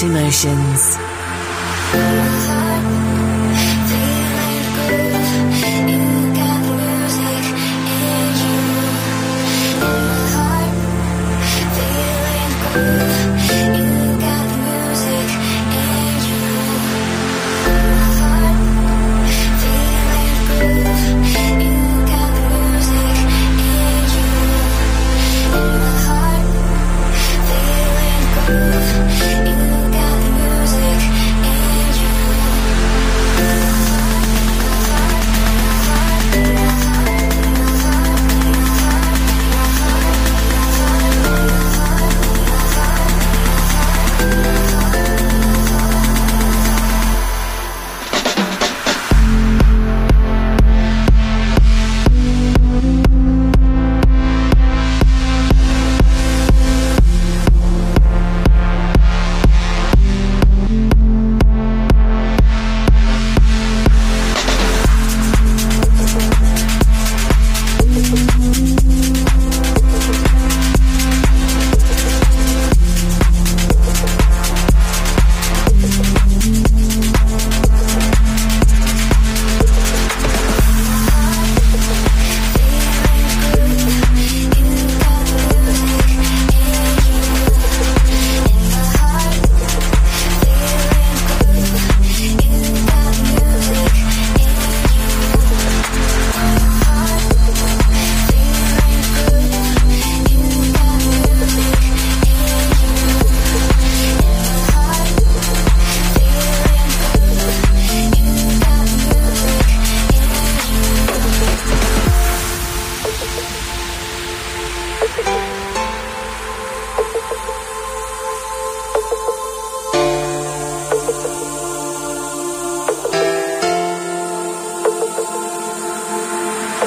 Emotions.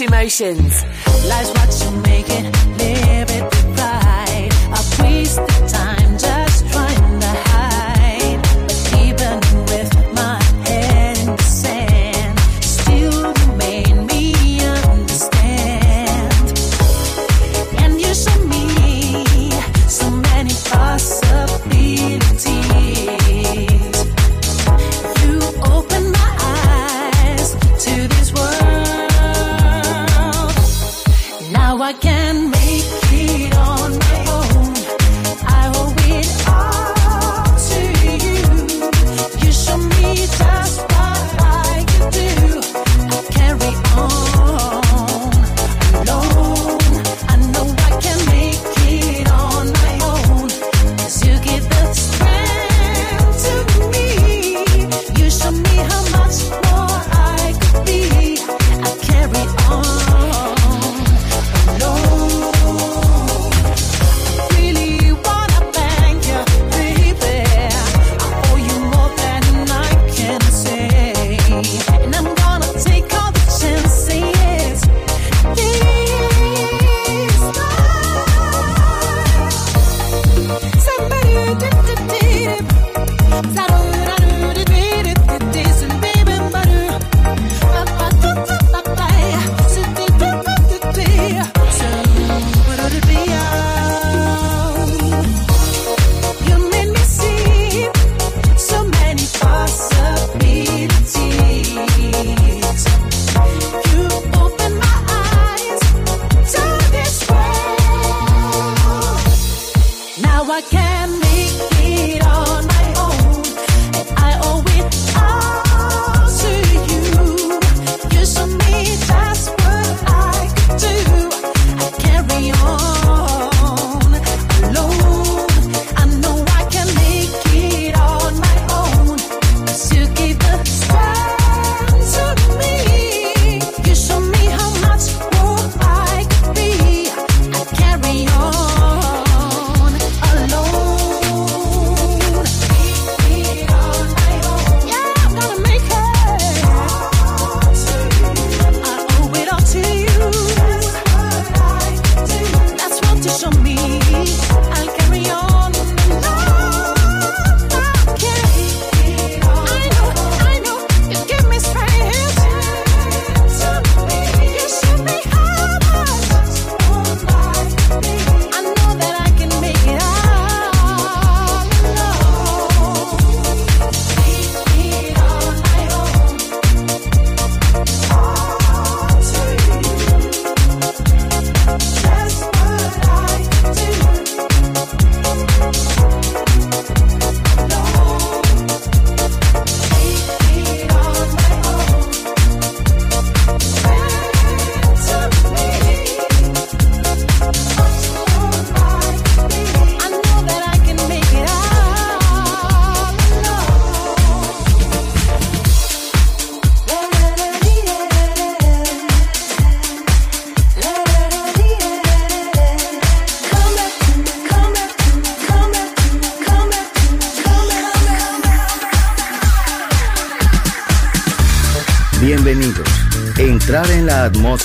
Emotions.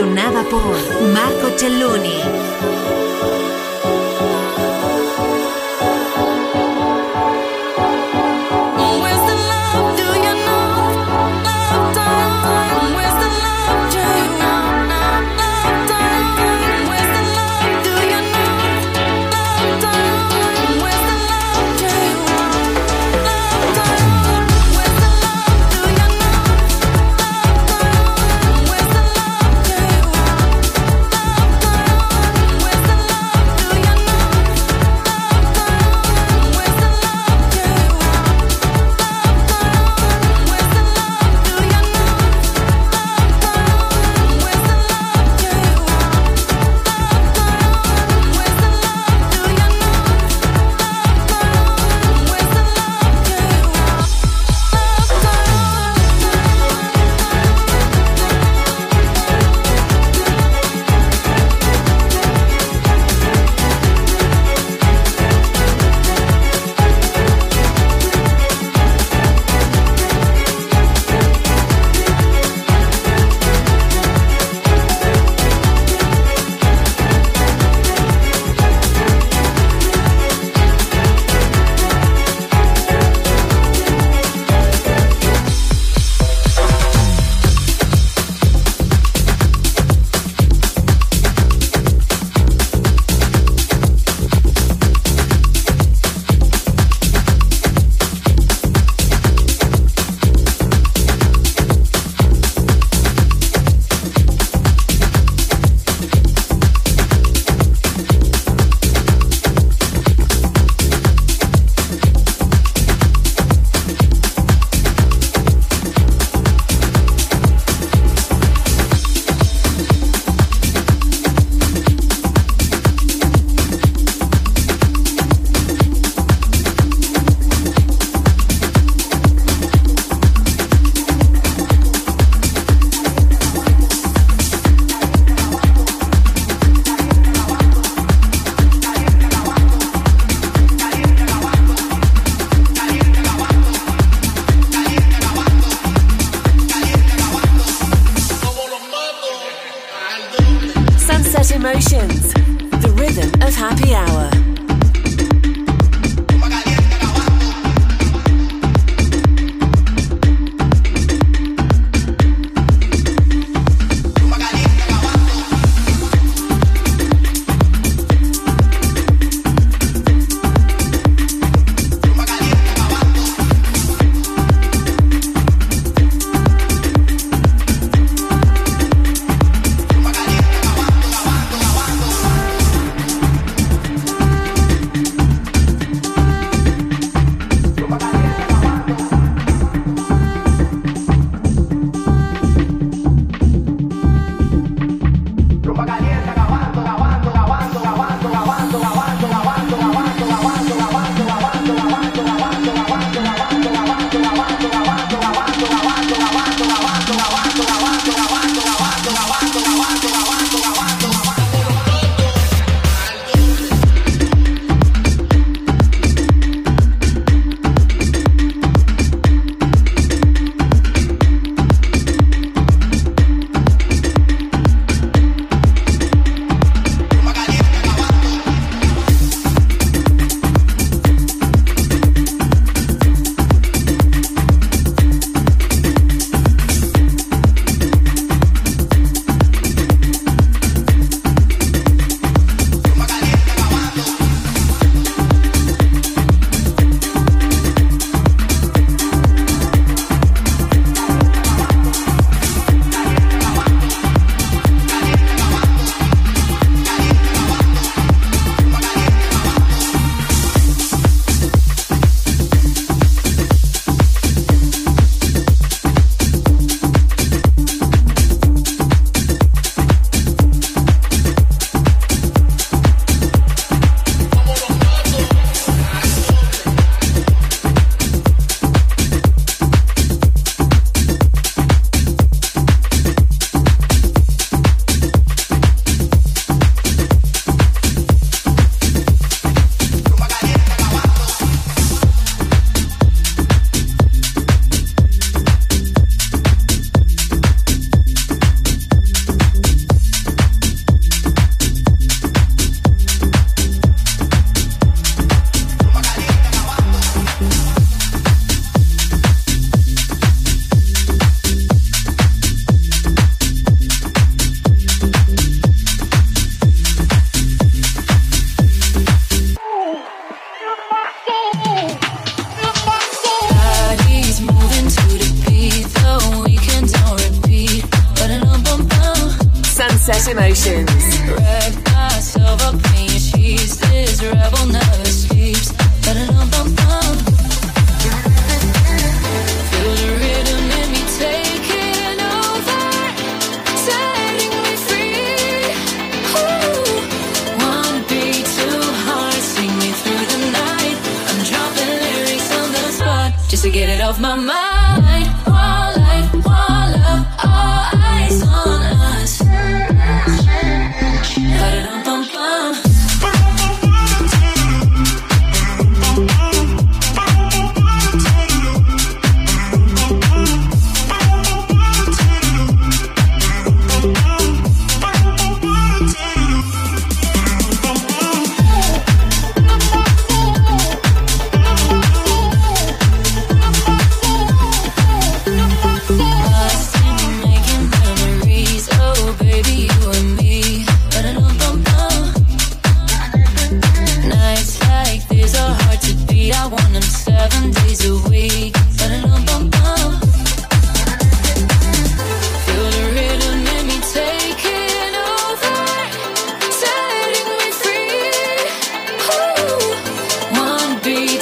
Música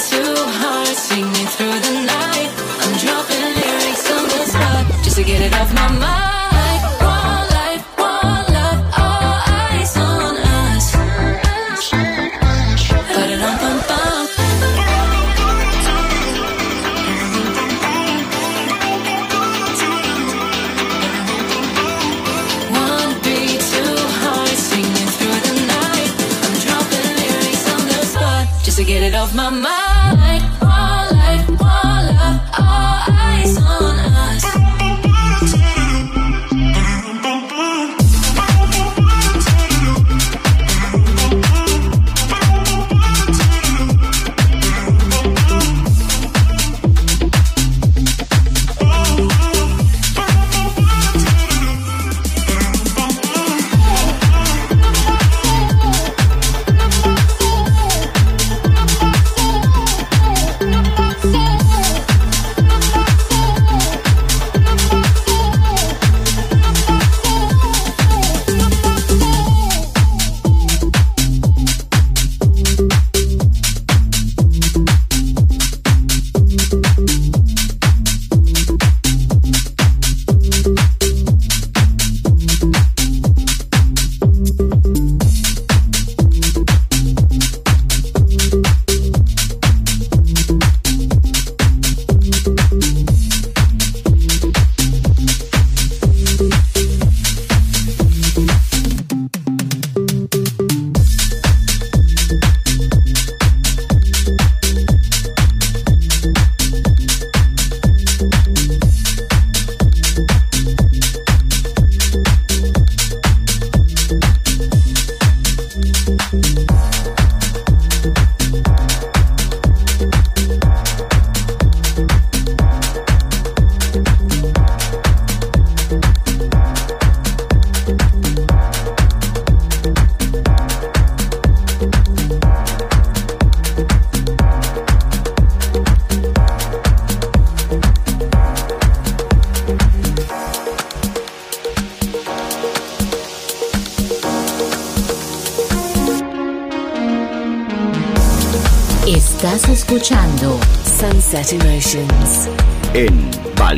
too